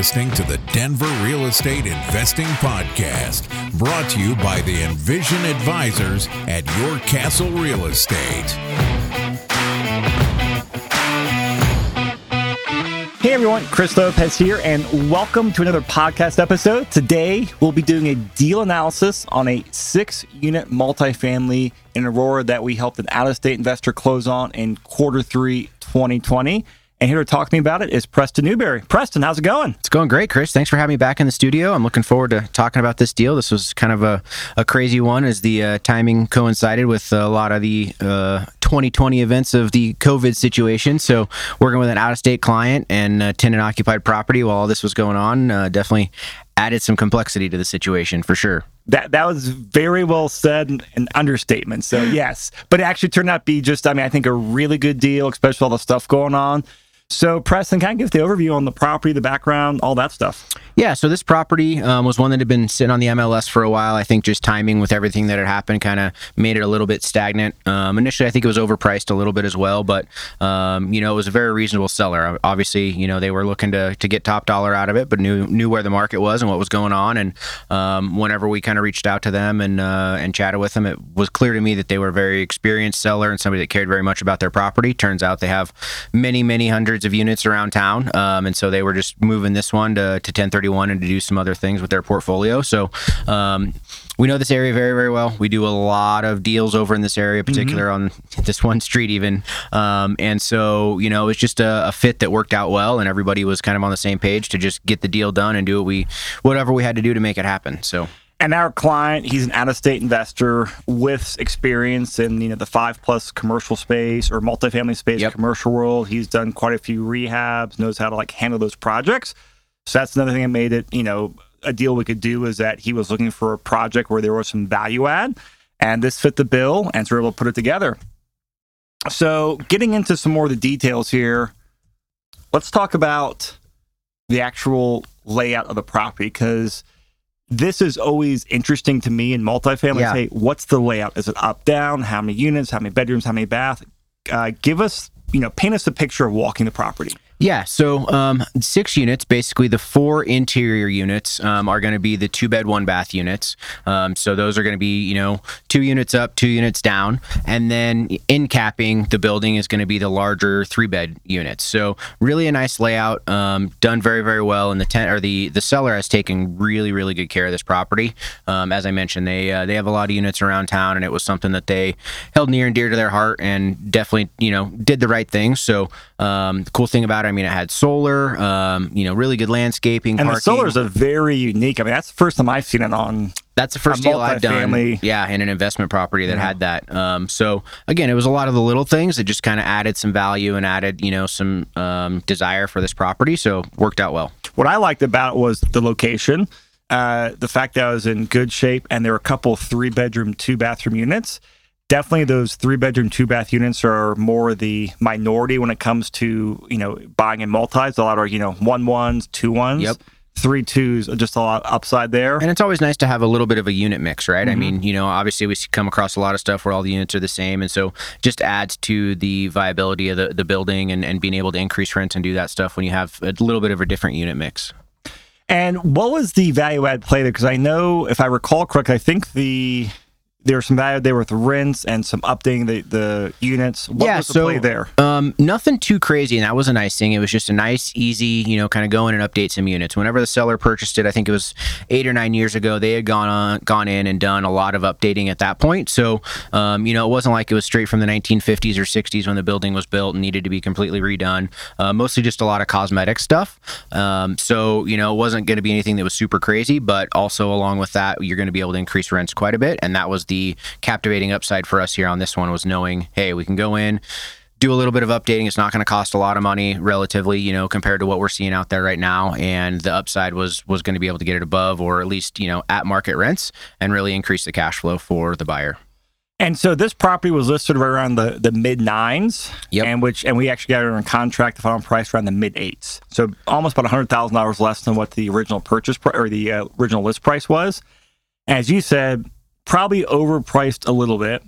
listening to the Denver Real Estate Investing Podcast, brought to you by the Envision Advisors at Your Castle Real Estate. Hey everyone, Chris Lopez here, and welcome to another podcast episode. Today, we'll be doing a deal analysis on a six unit multifamily in Aurora that we helped an out of state investor close on in quarter three 2020. And here to talk to me about it is Preston Newberry. Preston, how's it going? It's going great, Chris. Thanks for having me back in the studio. I'm looking forward to talking about this deal. This was kind of a, a crazy one as the uh, timing coincided with a lot of the uh, 2020 events of the COVID situation. So, working with an out of state client and tenant occupied property while all this was going on uh, definitely added some complexity to the situation for sure. That that was very well said and an understatement. So yes, but it actually turned out to be just I mean I think a really good deal, especially all the stuff going on. So, Preston, kind of give the overview on the property, the background, all that stuff. Yeah, so this property um, was one that had been sitting on the MLS for a while. I think just timing with everything that had happened kind of made it a little bit stagnant. Um, initially, I think it was overpriced a little bit as well, but um, you know it was a very reasonable seller. Obviously, you know they were looking to, to get top dollar out of it, but knew knew where the market was and what was going on. And um, whenever we kind of reached out to them and uh, and chatted with them, it was clear to me that they were a very experienced seller and somebody that cared very much about their property. Turns out they have many many hundreds hundreds of units around town, um, and so they were just moving this one to, to 1031 and to do some other things with their portfolio. So um, we know this area very very well. We do a lot of deals over in this area, particular mm-hmm. on this one street even, um, and so you know it's just a, a, fit that worked out well, and everybody was kind of on the same page to just get the deal done and do what we whatever we had to do to make it happen. So and our client, he's an out-of-state investor with experience in you know the five plus commercial space or multifamily space, yep. commercial world. He's done quite a few rehabs, knows how to like handle those projects. So that's another thing that made it you know a deal we could do is that he was looking for a project where there was some value add, and this fit the bill, and so we are able to put it together. So getting into some more of the details here, let's talk about the actual layout of the property because this is always interesting to me in multifamily. Yeah. Hey, what's the layout? Is it up, down? How many units? How many bedrooms? How many bath? Uh, give us, you know, paint us a picture of walking the property. Yeah, so um, six units. Basically, the four interior units um, are going to be the two bed, one bath units. Um, so those are going to be, you know, two units up, two units down, and then in capping the building is going to be the larger three bed units. So really a nice layout, um, done very very well. And the tent or the the seller has taken really really good care of this property. Um, as I mentioned, they uh, they have a lot of units around town, and it was something that they held near and dear to their heart, and definitely you know did the right thing. So um, the cool thing about it, I mean, it had solar, um, you know, really good landscaping. And parking. the solar is a very unique. I mean, that's the first time I've seen it on. That's the first deal I've done. Yeah, in an investment property that yeah. had that. Um, so again, it was a lot of the little things that just kind of added some value and added, you know, some um, desire for this property. So worked out well. What I liked about it was the location. Uh, the fact that I was in good shape, and there were a couple three bedroom, two bathroom units definitely those three bedroom, two bath units are more the minority when it comes to, you know, buying in multis. A lot are, you know, one ones, two ones. Yep three twos, just a lot upside there. And it's always nice to have a little bit of a unit mix, right? Mm-hmm. I mean, you know, obviously we come across a lot of stuff where all the units are the same. And so just adds to the viability of the, the building and, and being able to increase rents and do that stuff when you have a little bit of a different unit mix. And what was the value add play there? Because I know, if I recall correctly, I think the there was some value there with rents and some updating the, the units. What yeah, was the so, play there? Um, nothing too crazy, and that was a nice thing. It was just a nice, easy, you know, kind of go in and update some units. Whenever the seller purchased it, I think it was eight or nine years ago, they had gone on, gone in and done a lot of updating at that point. So, um, you know, it wasn't like it was straight from the 1950s or 60s when the building was built and needed to be completely redone. Uh, mostly just a lot of cosmetic stuff. Um, so, you know, it wasn't going to be anything that was super crazy, but also along with that, you're going to be able to increase rents quite a bit, and that was the captivating upside for us here on this one was knowing, hey, we can go in, do a little bit of updating. It's not going to cost a lot of money relatively, you know, compared to what we're seeing out there right now. And the upside was was going to be able to get it above or at least, you know, at market rents and really increase the cash flow for the buyer. And so this property was listed right around the, the mid nines, yep. and which and we actually got it on contract the final price around the mid eights, so almost about hundred thousand dollars less than what the original purchase pr- or the uh, original list price was. As you said, probably overpriced a little bit,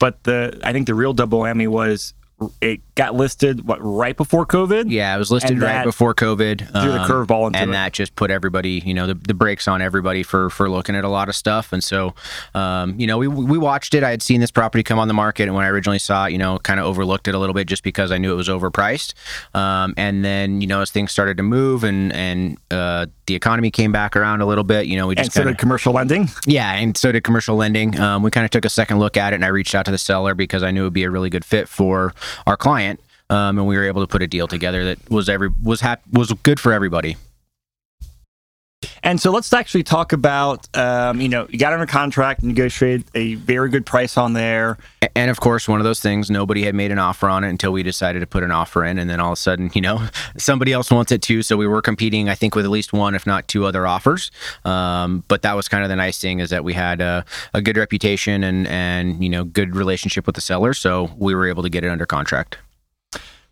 but the I think the real double whammy was it got listed what right before COVID. Yeah, it was listed right before COVID. Threw um, the curveball and it. that just put everybody, you know, the, the brakes on everybody for for looking at a lot of stuff. And so, um, you know, we we watched it. I had seen this property come on the market, and when I originally saw it, you know, kind of overlooked it a little bit just because I knew it was overpriced. Um, and then, you know, as things started to move and and uh, the economy came back around a little bit, you know, we just and so kinda, did commercial lending. Yeah, and so did commercial lending. Um, we kind of took a second look at it, and I reached out to the seller because I knew it would be a really good fit for our client um, and we were able to put a deal together that was every was hap- was good for everybody. And so let's actually talk about, um, you know, you got under contract, negotiated a very good price on there. And of course, one of those things, nobody had made an offer on it until we decided to put an offer in. And then all of a sudden, you know, somebody else wants it too. So we were competing, I think, with at least one, if not two other offers. Um, but that was kind of the nice thing is that we had a, a good reputation and, and, you know, good relationship with the seller. So we were able to get it under contract.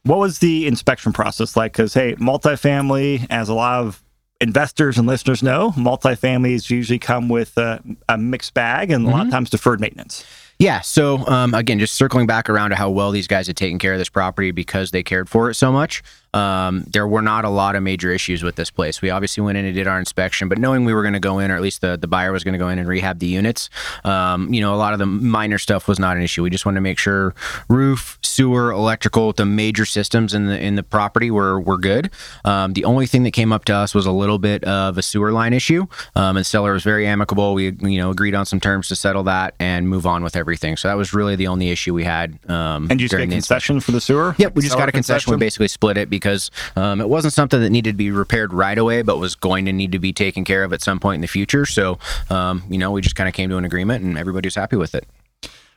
What was the inspection process like? Because, hey, multifamily, as a lot of investors and listeners know, multifamilies usually come with a, a mixed bag and a mm-hmm. lot of mm-hmm. times deferred maintenance. Yeah. So um, again, just circling back around to how well these guys had taken care of this property because they cared for it so much um, there were not a lot of major issues with this place. We obviously went in and did our inspection, but knowing we were going to go in, or at least the, the buyer was going to go in and rehab the units, um, you know, a lot of the minor stuff was not an issue. We just wanted to make sure roof, sewer, electrical, the major systems in the in the property were were good. Um, the only thing that came up to us was a little bit of a sewer line issue, um, and the seller was very amicable. We you know agreed on some terms to settle that and move on with everything. So that was really the only issue we had. Um, and you just get a concession for the sewer? Yep, we just got a concession. concession. We basically split it because um, it wasn't something that needed to be repaired right away, but was going to need to be taken care of at some point in the future. So, um, you know, we just kind of came to an agreement and everybody was happy with it.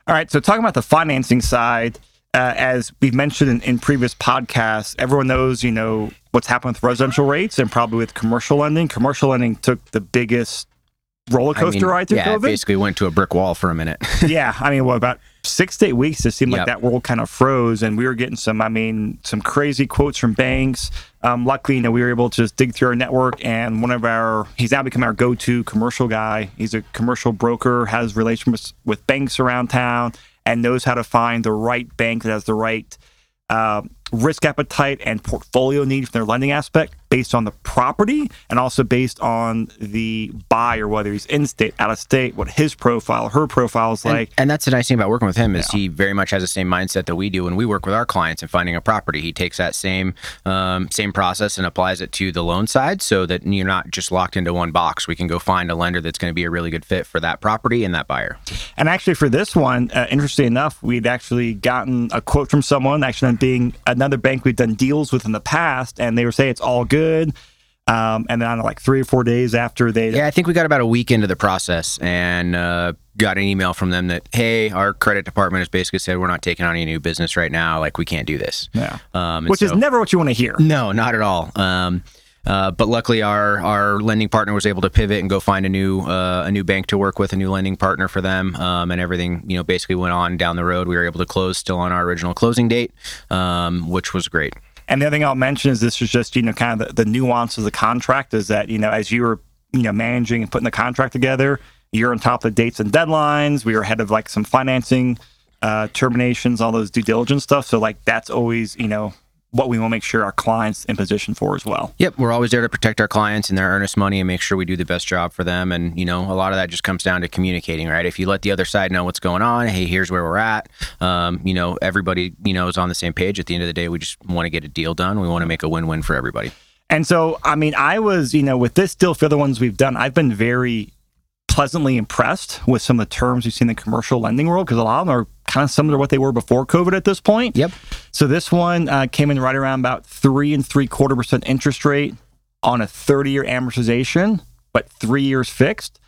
All right. So, talking about the financing side, uh, as we've mentioned in, in, previous podcasts, everyone knows, you know, what's happened with residential rates and probably with commercial lending. Commercial lending took the biggest roller coaster I mean, ride through yeah, COVID. basically went to a brick wall for a minute. yeah, I mean, what about six to eight weeks? It seemed yep. like that world kind of froze, and we were getting some, I mean, some crazy quotes from banks. Um, luckily, you know, we were able to just dig through our network, and one of our, he's now become our go-to commercial guy. He's a commercial broker, has relationships with banks around town, and knows how to find the right bank that has the right uh, risk appetite and portfolio need from their lending aspect based on the property and also based on the buyer, whether he's in state, out of state, what his profile, her profile is like. And that's the nice thing about working with him is yeah. he very much has the same mindset that we do when we work with our clients and finding a property. He takes that same um, same process and applies it to the loan side so that you're not just locked into one box. We can go find a lender that's going to be a really good fit for that property and that buyer. And actually, for this one, uh, interesting enough, we'd actually gotten a quote from someone, actually being another bank we've done deals with in the past, and they were saying it's all good good. Um, and then on like three or four days after they, yeah, I think we got about a week into the process and uh, got an email from them that hey, our credit department has basically said we're not taking on any new business right now. Like we can't do this. Yeah, um, which so, is never what you want to hear. No, not at all. Um, uh, but luckily, our our lending partner was able to pivot and go find a new uh, a new bank to work with, a new lending partner for them, um, and everything you know basically went on down the road. We were able to close still on our original closing date, um, which was great. And the other thing I'll mention is this is just, you know, kind of the, the nuance of the contract is that, you know, as you were, you know, managing and putting the contract together, you're on top of the dates and deadlines. We were ahead of like some financing uh, terminations, all those due diligence stuff. So like that's always, you know, what we want to make sure our clients in position for as well. Yep, we're always there to protect our clients and their earnest money and make sure we do the best job for them. And you know, a lot of that just comes down to communicating, right? If you let the other side know what's going on, hey, here's where we're at. Um, you know, everybody you know is on the same page. At the end of the day, we just want to get a deal done. We want to make a win-win for everybody. And so, I mean, I was, you know, with this deal for the ones we've done, I've been very pleasantly impressed with some of the terms we've seen in the commercial lending world because a lot of them are kind of similar to what they were before COVID at this point. Yep. So this one uh, came in right around about three and three quarter percent interest rate on a 30 year amortization, but three years fixed,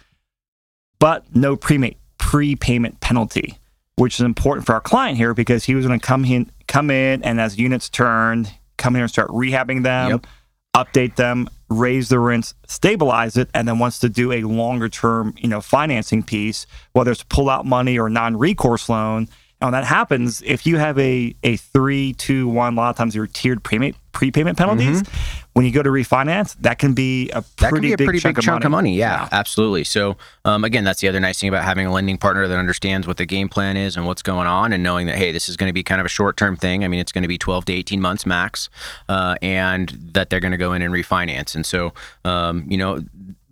but no prepayment prepayment penalty, which is important for our client here because he was going to come in, come in, and as units turned, come in and start rehabbing them. Yep update them, raise the rents, stabilize it, and then wants to do a longer term, you know, financing piece, whether it's pull out money or non-recourse loan. When that happens, if you have a a three, two, one, a lot of times your tiered prepayment prepayment penalties. Mm-hmm. When you go to refinance, that can be a pretty, be a big, pretty chunk, big of chunk of money. Yeah, yeah. absolutely. So um, again, that's the other nice thing about having a lending partner that understands what the game plan is and what's going on, and knowing that hey, this is going to be kind of a short term thing. I mean, it's going to be 12 to 18 months max, uh, and that they're going to go in and refinance. And so, um, you know,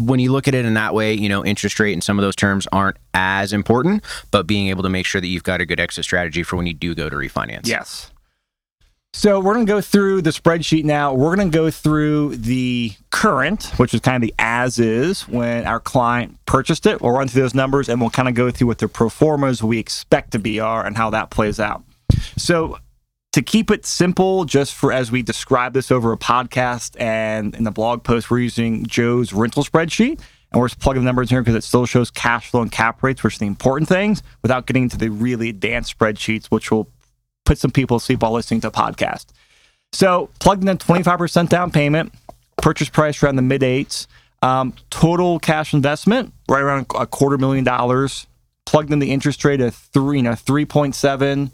when you look at it in that way, you know, interest rate and some of those terms aren't as important, but being able to make sure that you've got a good exit strategy for when you do go to refinance. Yes. So we're going to go through the spreadsheet now. We're going to go through the current, which is kind of the as is when our client purchased it. We'll run through those numbers and we'll kind of go through what the pro formas we expect to be are and how that plays out. So to keep it simple, just for as we describe this over a podcast and in the blog post, we're using Joe's rental spreadsheet. And we're just plugging the numbers in here because it still shows cash flow and cap rates, which are the important things, without getting into the really advanced spreadsheets, which will put some people to sleep while listening to a podcast. So plugged in 25% down payment, purchase price around the mid eights, um, total cash investment right around a quarter million dollars. Plugged in the interest rate of three, you know, 3.7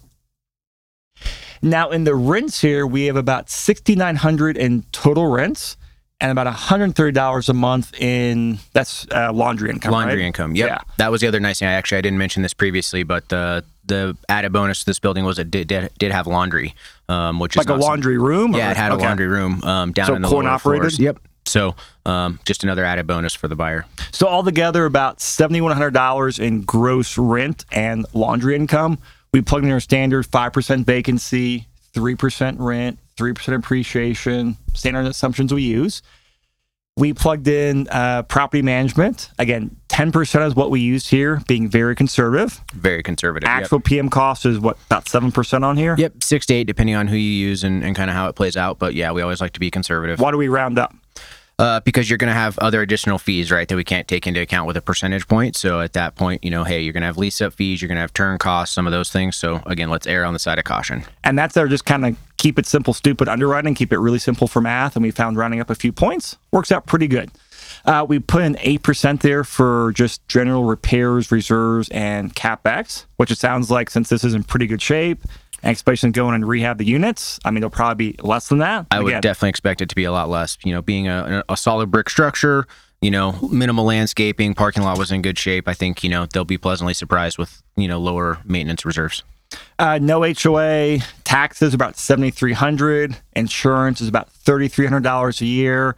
now, in the rents here, we have about 6,900 in total rents and about $130 a month in that's uh, laundry income. Laundry right? income. Yep. Yeah. That was the other nice thing. I actually I didn't mention this previously, but the the added bonus to this building was it did did, did have laundry, um, which like is a laundry some, room. Yeah, it had okay. a laundry room um, down so in the coin operated. Floors. Yep. So um, just another added bonus for the buyer. So altogether, about seventy one hundred dollars in gross rent and laundry income. We plugged in our standard five percent vacancy, 3% rent, 3% appreciation, standard assumptions we use. We plugged in uh, property management. Again, 10% is what we used here, being very conservative. Very conservative. Actual yep. PM cost is what, about 7% on here? Yep, six to eight, depending on who you use and, and kind of how it plays out. But yeah, we always like to be conservative. Why do we round up? Uh, because you're going to have other additional fees, right, that we can't take into account with a percentage point. So at that point, you know, hey, you're going to have lease up fees, you're going to have turn costs, some of those things. So again, let's err on the side of caution. And that's our just kind of keep it simple, stupid underwriting, keep it really simple for math. And we found rounding up a few points works out pretty good. Uh, we put in 8% there for just general repairs, reserves, and capex, which it sounds like since this is in pretty good shape expectations going and rehab the units. I mean, they'll probably be less than that. I would Again, definitely expect it to be a lot less. You know, being a, a solid brick structure, you know, minimal landscaping, parking lot was in good shape. I think you know they'll be pleasantly surprised with you know lower maintenance reserves. Uh, no HOA, taxes about seventy three hundred, insurance is about thirty three hundred dollars a year,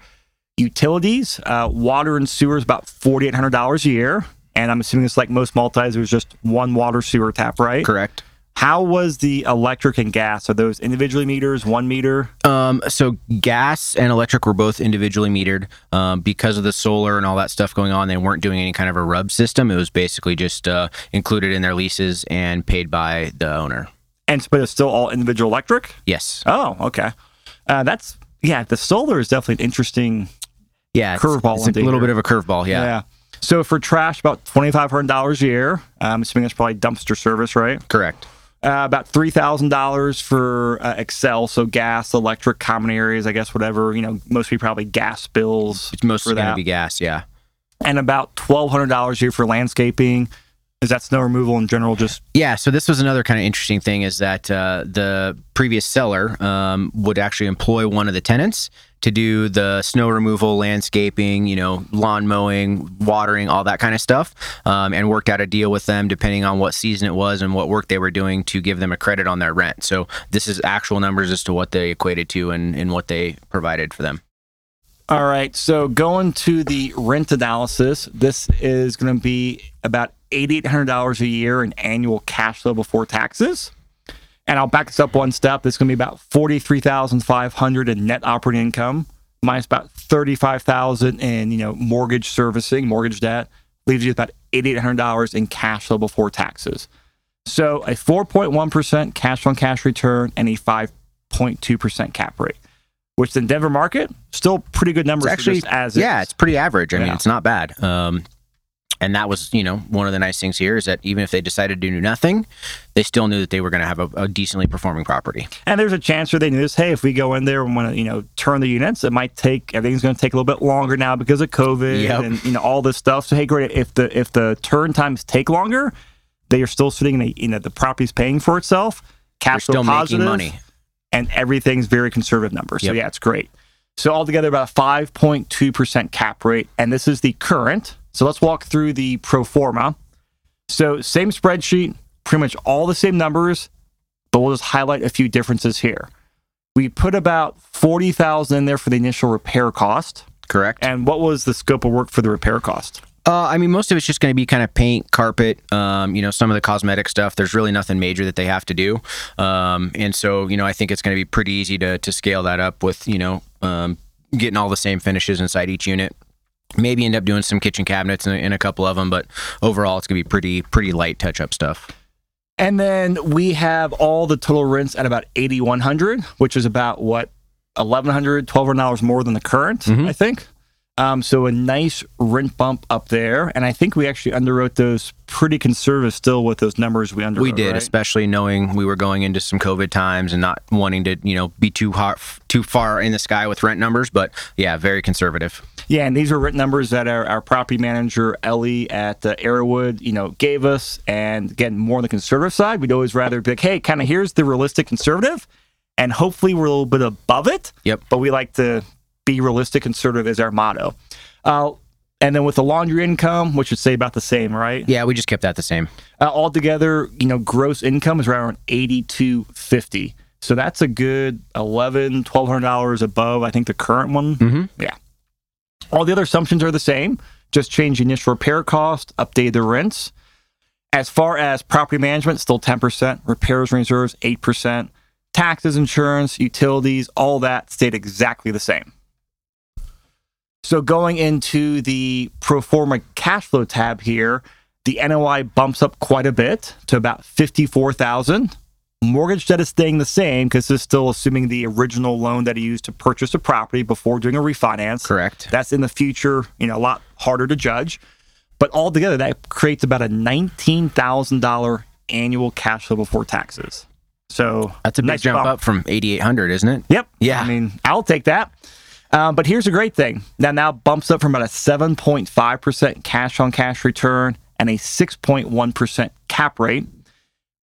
utilities, uh, water and sewer is about forty eight hundred dollars a year, and I'm assuming it's like most multis, there's just one water sewer tap, right? Correct. How was the electric and gas? Are those individually meters, one meter? Um, so gas and electric were both individually metered. Um, because of the solar and all that stuff going on, they weren't doing any kind of a RUB system. It was basically just uh, included in their leases and paid by the owner. And but it's still all individual electric. Yes. Oh, okay. Uh, that's yeah. The solar is definitely an interesting. Yeah, curveball. It's, it's a little bit of a curveball. Yeah. Yeah. So for trash, about twenty five hundred dollars a year. I'm assuming that's probably dumpster service, right? Correct. Uh, about three thousand dollars for uh, Xcel, so gas, electric, common areas, I guess, whatever. You know, mostly probably gas bills. It's mostly going to be gas, yeah. And about twelve hundred dollars a year for landscaping. Is that snow removal in general? Just yeah. So this was another kind of interesting thing is that uh, the previous seller um, would actually employ one of the tenants to do the snow removal, landscaping, you know, lawn mowing, watering, all that kind of stuff, um, and worked out a deal with them depending on what season it was and what work they were doing to give them a credit on their rent. So this is actual numbers as to what they equated to and, and what they provided for them. All right. So going to the rent analysis, this is going to be about $8,800 a year in annual cash flow before taxes. And I'll back this up one step. It's going to be about 43500 in net operating income, minus about 35000 in, you know, mortgage servicing, mortgage debt, leaves you with about $8,800 in cash flow before taxes. So a 4.1% cash on cash return and a 5.2% cap rate, which in Denver market, still pretty good numbers. It's actually, as yeah, it's pretty average. I yeah. mean, it's not bad. Um, and that was, you know, one of the nice things here is that even if they decided to do nothing, they still knew that they were going to have a, a, decently performing property. And there's a chance where they knew this. Hey, if we go in there and want to, you know, turn the units, it might take everything's going to take a little bit longer now because of COVID yep. and you know all this stuff. So hey, great. If the if the turn times take longer, they are still sitting in a, you know the property's paying for itself. Cash still positive. making money. and everything's very conservative numbers. So yeah, it's great. So altogether about a 5.2% cap rate, and this is the current. So let's walk through the pro forma. So same spreadsheet, pretty much all the same numbers, but we'll just highlight a few differences here. We put about 40,000 in there for the initial repair cost. Correct. And what was the scope of work for the repair cost? Uh, I mean, most of it's just going to be kind of paint, carpet, um, you know, some of the cosmetic stuff. There's really nothing major that they have to do. Um, and so, you know, I think it's going to be pretty easy to, to scale that up with, you know, um, getting all the same finishes inside each unit. Maybe end up doing some kitchen cabinets in, in a couple of them, but overall, it's going to be pretty, pretty light touch up stuff. And then we have all the total rents at about 8100 which is about what 1100 $1,200 more than the current, Mhm. I think. Um, so a nice rent bump up there. And I think we actually underwrote those pretty conservative still with those numbers we underwrote. We did, right? especially knowing we were going into some COVID times and not wanting to, you know, be too hot, too far in the sky with rent numbers. But yeah, very conservative. Yeah, and these were rent numbers that our, our property manager Ellie at uh, Arrowwood, you know, gave us. And again, more on the conservative side, we'd always rather be like, hey, kind of here's the realistic conservative, and hopefully we're a little bit above it. Yep. But we like to be realistic and conservative is our motto. Uh, and then with the laundry income, which would say about the same, right? Yeah, we just kept that the same. Uh, altogether, you know, gross income is around eighty two fifty. So that's a good eleven, twelve hundred dollars above, I think, the current one. Mhm. Yeah. All the other assumptions are the same. Just change the initial repair cost, update the rents. As far as property management, still ten percent. Repairs and reserves, eight percent. Taxes, insurance, utilities, all that stayed exactly the same. So going into the pro forma cash flow tab here, the NOI bumps up quite a bit to about 54,000. Mortgage debt is staying the same because this is still assuming the original loan that he used to purchase a property before doing a refinance. Correct. That's in the future, you know, a lot harder to judge. But altogether, that creates about a $19,000 annual cash flow before taxes. So That's a big nice jump bump. up from 8,800, isn't it? Yep. Yeah. I mean, I'll take that. Um, but here's a great thing. That now bumps up from about a 7.5% cash on cash return and a 6.1% cap rate,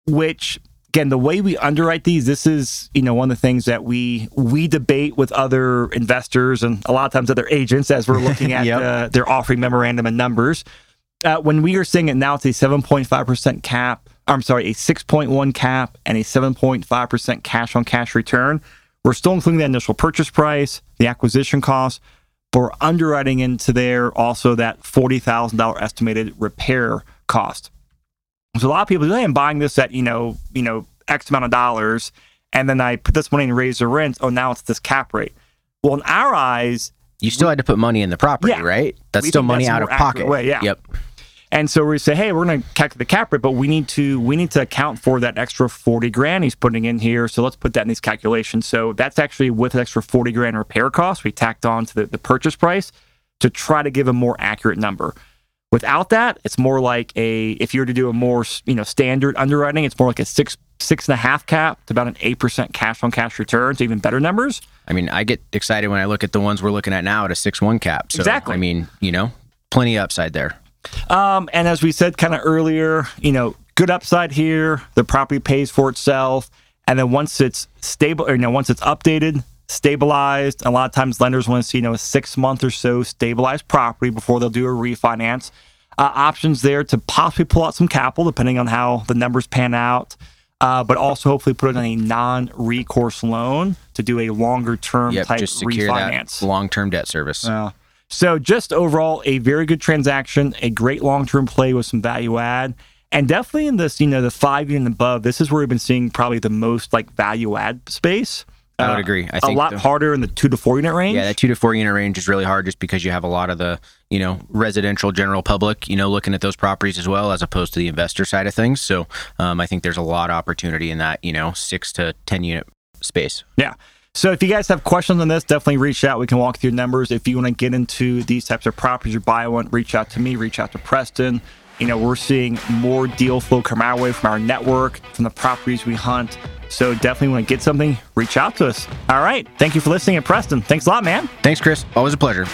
which again, the way we underwrite these, this is, you know, one of the things that we we debate with other investors and a lot of times other agents as we're looking at Yep. uh, their offering memorandum and numbers. Uh, when we are seeing it now, it's a 7.5% cap. I'm sorry, a 6.1 cap and a 7.5% cash on cash return. We're still including the initial purchase price, the acquisition cost, but we're underwriting into there also that $40,000 estimated repair cost. So a lot of people say, hey, I'm buying this at, you know, you know, X amount of dollars, and then I put this money in and raise the rent. Oh, now it's this cap rate. Well, in our eyes, You still had to put money in the property, Yeah. right? That's still money that's out of pocket. way, yeah. Yep. And so we say, hey, we're going to calculate the cap rate, but we need to we need to account for that extra forty grand he's putting in here. So let's put that in these calculations. So that's actually with an extra forty grand repair cost we tacked on to the, the purchase price to try to give a more accurate number. Without that, it's more like a if you were to do a more you know standard underwriting, it's more like a six six and a half cap to about an eight percent cash on cash return. So even better numbers. I mean, I get excited when I look at the ones we're looking at now at a 6 1 cap. So, Exactly. I mean, you know, plenty of upside there. Um, and as we said kind of earlier, you know, good upside here. The property pays for itself, and then once it's stable, or you know, once it's updated, stabilized. A lot of times, lenders want to see you know a six month or so stabilized property before they'll do a refinance. Uh, options there to possibly pull out some capital depending on how the numbers pan out. Uh, but also hopefully put it in a non-recourse loan to do a longer-term Yep. type Just secure refinance. long term debt service. Yeah. So just overall, a very good transaction, a great long-term play with some value add, and definitely in this, you know, the five year and above. This is where we've been seeing probably the most like value add space. I would Uh, agree. I think a lot the- harder in the two to four unit range. Yeah, that two to four unit range is really hard just because you have a lot of the, you know, residential general public, you know, looking at those properties as well as opposed to the investor side of things. So um, I think there's a lot of opportunity in that, you know, six to 10 unit space. Yeah. So if you guys have questions on this, definitely reach out. We can walk through numbers. If you want to get into these types of properties or buy one, reach out to me, reach out to Preston. You know, we're seeing more deal flow come our way from our network, from the properties we hunt. So definitely want to get something, reach out to us. All right. Thank you for listening. And Preston, thanks a lot, man. Thanks, Chris. Always a pleasure.